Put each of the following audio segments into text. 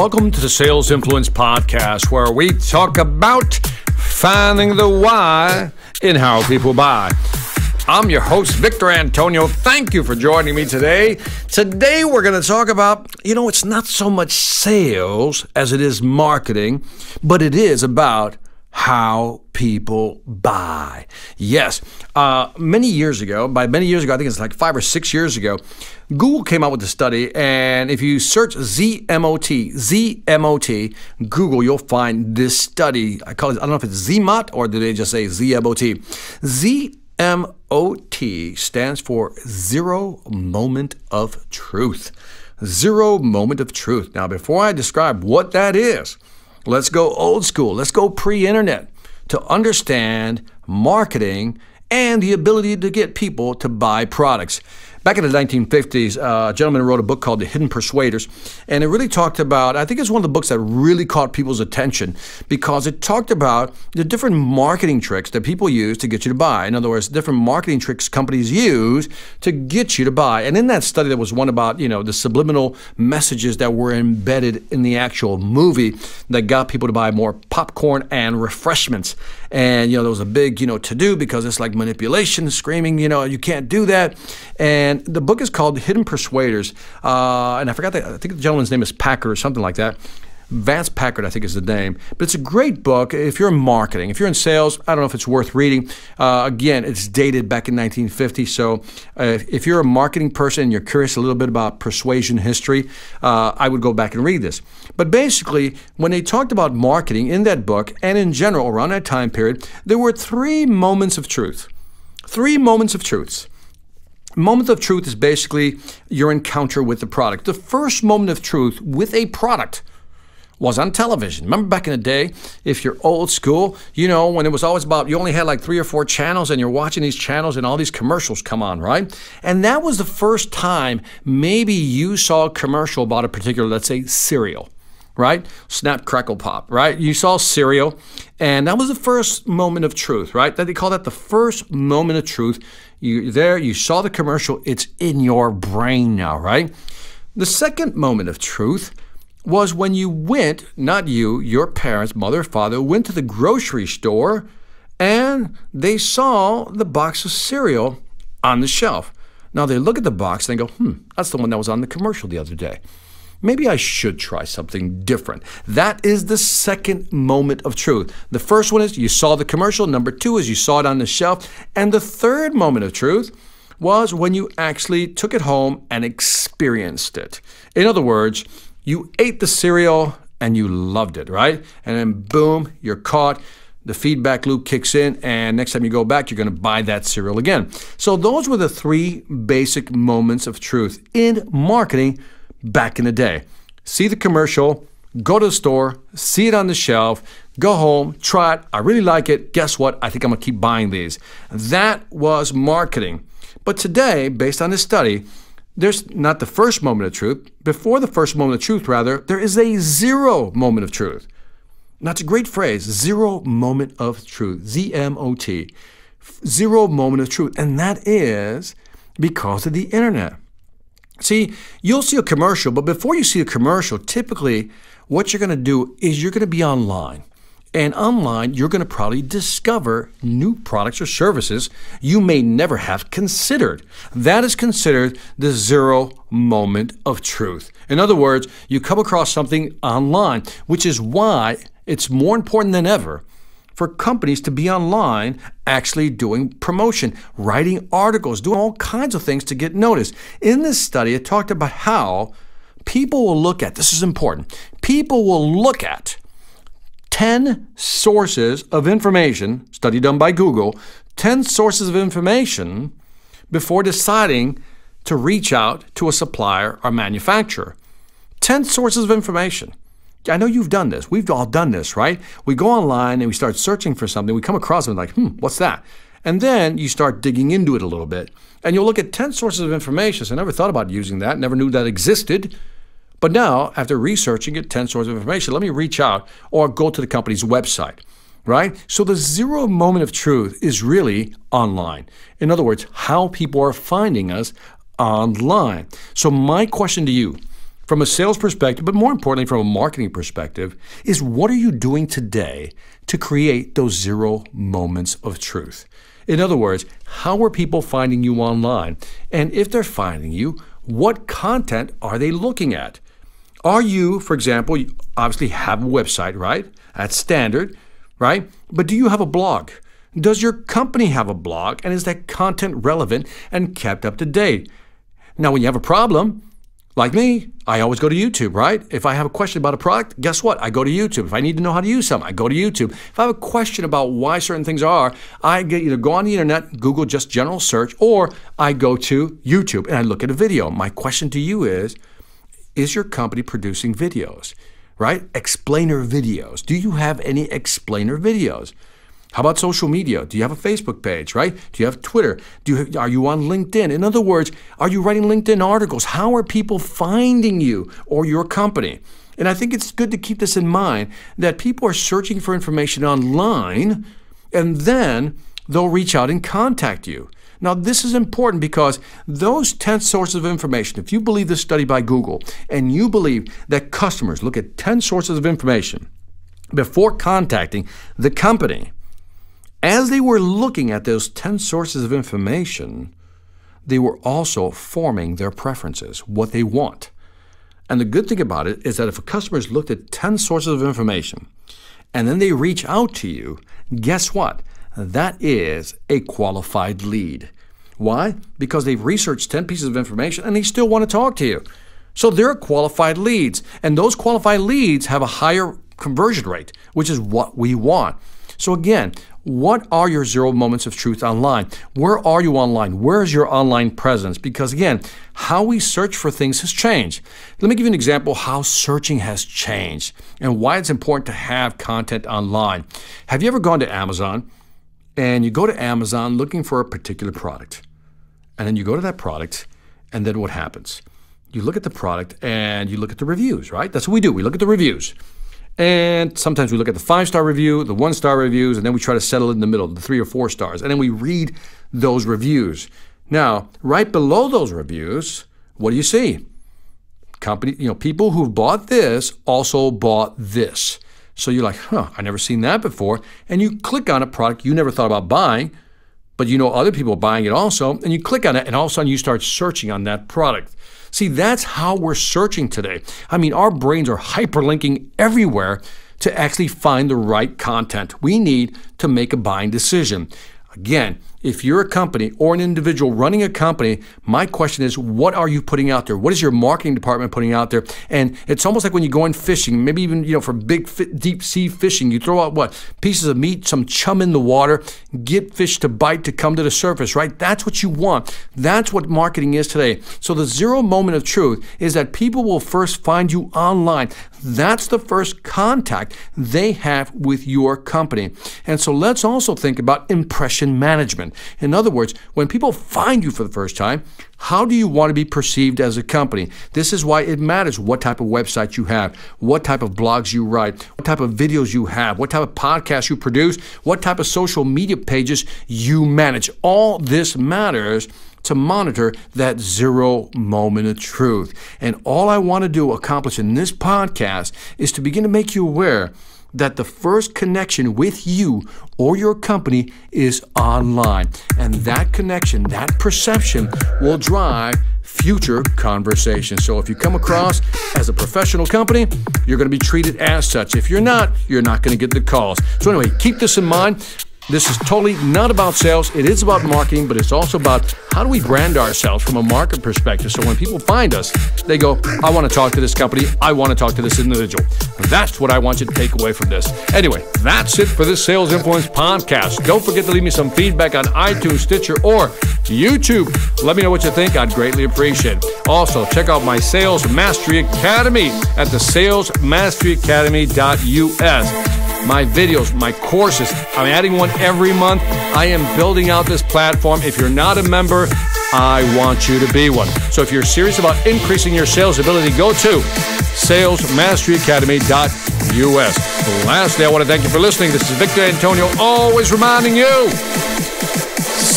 Welcome to the Sales Influence Podcast, where we talk about finding the why in how people buy. I'm your host, Victor Antonio. Thank you for joining me today. Today, we're going to talk about, you know, it's not so much sales as it is marketing, but it is about how people buy. Yes, uh, many years ago, by many years ago, I think it's like five or six years ago, Google came out with a study, and if you search ZMOT, ZMOT, Google, you'll find this study. I call it, I don't know if it's ZMOT or do they just say ZMOT? ZMOT stands for Zero Moment of Truth. Zero Moment of Truth. Now, before I describe what that is, Let's go old school. Let's go pre internet to understand marketing and the ability to get people to buy products. Back in the 1950s, uh, a gentleman wrote a book called The Hidden Persuaders, and it really talked about, I think it's one of the books that really caught people's attention because it talked about the different marketing tricks that people use to get you to buy. In other words, different marketing tricks companies use to get you to buy. And in that study, there was one about, you know, the subliminal messages that were embedded in the actual movie that got people to buy more popcorn and refreshments. And, you know, there was a big, you know, to do because it's like manipulation, screaming, you know, you can't do that. And and the book is called Hidden Persuaders. Uh, and I forgot that, I think the gentleman's name is Packard or something like that. Vance Packard, I think is the name. But it's a great book if you're in marketing. If you're in sales, I don't know if it's worth reading. Uh, again, it's dated back in 1950. So uh, if you're a marketing person and you're curious a little bit about persuasion history, uh, I would go back and read this. But basically, when they talked about marketing in that book and in general around that time period, there were three moments of truth. Three moments of truths. Moment of truth is basically your encounter with the product. The first moment of truth with a product was on television. Remember back in the day, if you're old school, you know, when it was always about you only had like three or four channels and you're watching these channels and all these commercials come on, right? And that was the first time maybe you saw a commercial about a particular, let's say, cereal right? Snap, crackle, pop, right? You saw cereal, and that was the first moment of truth, right? That they call that the first moment of truth. You there, you saw the commercial, it's in your brain now, right? The second moment of truth was when you went, not you, your parents, mother, father, went to the grocery store and they saw the box of cereal on the shelf. Now they look at the box and they go, hmm, that's the one that was on the commercial the other day maybe I should try something different. That is the second moment of truth. The first one is you saw the commercial. Number two is you saw it on the shelf. And the third moment of truth was when you actually took it home and experienced it. In other words, you ate the cereal and you loved it, right? And then boom, you're caught. The feedback loop kicks in, and next time you go back, you're going to buy that cereal again. So, those were the three basic moments of truth in marketing back in the day. See the commercial, go to the store, see it on the shelf, go home, try it. I really like it. Guess what? I think I'm going to keep buying these. That was marketing. But today, based on this study, there's not the first moment of truth. Before the first moment of truth, rather, there is a zero moment of truth. That's a great phrase zero moment of truth. Z M O T. Zero moment of truth. And that is because of the internet. See, you'll see a commercial, but before you see a commercial, typically what you're going to do is you're going to be online. And online, you're going to probably discover new products or services you may never have considered. That is considered the zero moment of truth. In other words, you come across something online, which is why it's more important than ever for companies to be online actually doing promotion, writing articles, doing all kinds of things to get noticed. In this study, it talked about how people will look at this is important people will look at 10 sources of information, study done by Google, 10 sources of information before deciding to reach out to a supplier or manufacturer. 10 sources of information. I know you've done this. We've all done this, right? We go online and we start searching for something. We come across something like, hmm, what's that? And then you start digging into it a little bit. And you'll look at 10 sources of information. So I never thought about using that, never knew that existed. But now, after researching it, 10 sources of information, let me reach out or go to the company's website, right? So the zero moment of truth is really online. In other words, how people are finding us online. So my question to you from a sales perspective, but more importantly, from a marketing perspective, is what are you doing today to create those zero moments of truth? In other words, how are people finding you online? And if they're finding you, what content are they looking at? Are you, for example, you obviously have a website, right? That's standard, right? But do you have a blog? Does your company have a blog? And is that content relevant and kept up to date? Now, when you have a problem, like me, I always go to YouTube, right? If I have a question about a product, guess what? I go to YouTube. If I need to know how to use something, I go to YouTube. If I have a question about why certain things are, I either go on the internet, Google just general search, or I go to YouTube and I look at a video. My question to you is Is your company producing videos, right? Explainer videos. Do you have any explainer videos? How about social media? Do you have a Facebook page, right? Do you have Twitter? Do you, are you on LinkedIn? In other words, are you writing LinkedIn articles? How are people finding you or your company? And I think it's good to keep this in mind that people are searching for information online and then they'll reach out and contact you. Now, this is important because those 10 sources of information, if you believe this study by Google and you believe that customers look at 10 sources of information before contacting the company, as they were looking at those 10 sources of information, they were also forming their preferences, what they want. And the good thing about it is that if a customer has looked at 10 sources of information and then they reach out to you, guess what? That is a qualified lead. Why? Because they've researched 10 pieces of information and they still want to talk to you. So they're qualified leads. And those qualified leads have a higher conversion rate, which is what we want. So again, what are your zero moments of truth online? Where are you online? Where is your online presence? Because again, how we search for things has changed. Let me give you an example how searching has changed and why it's important to have content online. Have you ever gone to Amazon and you go to Amazon looking for a particular product? And then you go to that product, and then what happens? You look at the product and you look at the reviews, right? That's what we do. We look at the reviews. And sometimes we look at the five star review, the one star reviews, and then we try to settle in the middle, the three or four stars. And then we read those reviews. Now, right below those reviews, what do you see? Company, you know, people who've bought this also bought this. So you're like, huh, I never seen that before. And you click on a product you never thought about buying, but you know other people buying it also, and you click on it, and all of a sudden you start searching on that product. See, that's how we're searching today. I mean, our brains are hyperlinking everywhere to actually find the right content we need to make a buying decision. Again, if you're a company or an individual running a company, my question is, what are you putting out there? What is your marketing department putting out there? And it's almost like when you go in fishing, maybe even you know for big deep sea fishing, you throw out what pieces of meat, some chum in the water, get fish to bite to come to the surface, right? That's what you want. That's what marketing is today. So the zero moment of truth is that people will first find you online. That's the first contact they have with your company. And so let's also think about impression management. In other words, when people find you for the first time, how do you want to be perceived as a company? This is why it matters what type of website you have, what type of blogs you write, what type of videos you have, what type of podcasts you produce, what type of social media pages you manage. All this matters to monitor that zero moment of truth. And all I want to do accomplish in this podcast is to begin to make you aware that the first connection with you or your company is online. And that connection, that perception will drive future conversations. So if you come across as a professional company, you're going to be treated as such. If you're not, you're not going to get the calls. So anyway, keep this in mind. This is totally not about sales. It is about marketing, but it's also about how do we brand ourselves from a market perspective. So when people find us, they go, I want to talk to this company. I want to talk to this individual. That's what I want you to take away from this. Anyway, that's it for this Sales Influence podcast. Don't forget to leave me some feedback on iTunes, Stitcher, or YouTube. Let me know what you think. I'd greatly appreciate it. Also, check out my Sales Mastery Academy at the salesmasteryacademy.us my videos, my courses. I'm adding one every month. I am building out this platform. If you're not a member, I want you to be one. So if you're serious about increasing your sales ability, go to salesmasteryacademy.us. Lastly, I want to thank you for listening. This is Victor Antonio, always reminding you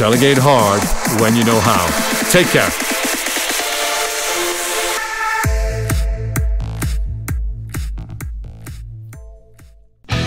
selling hard when you know how. Take care.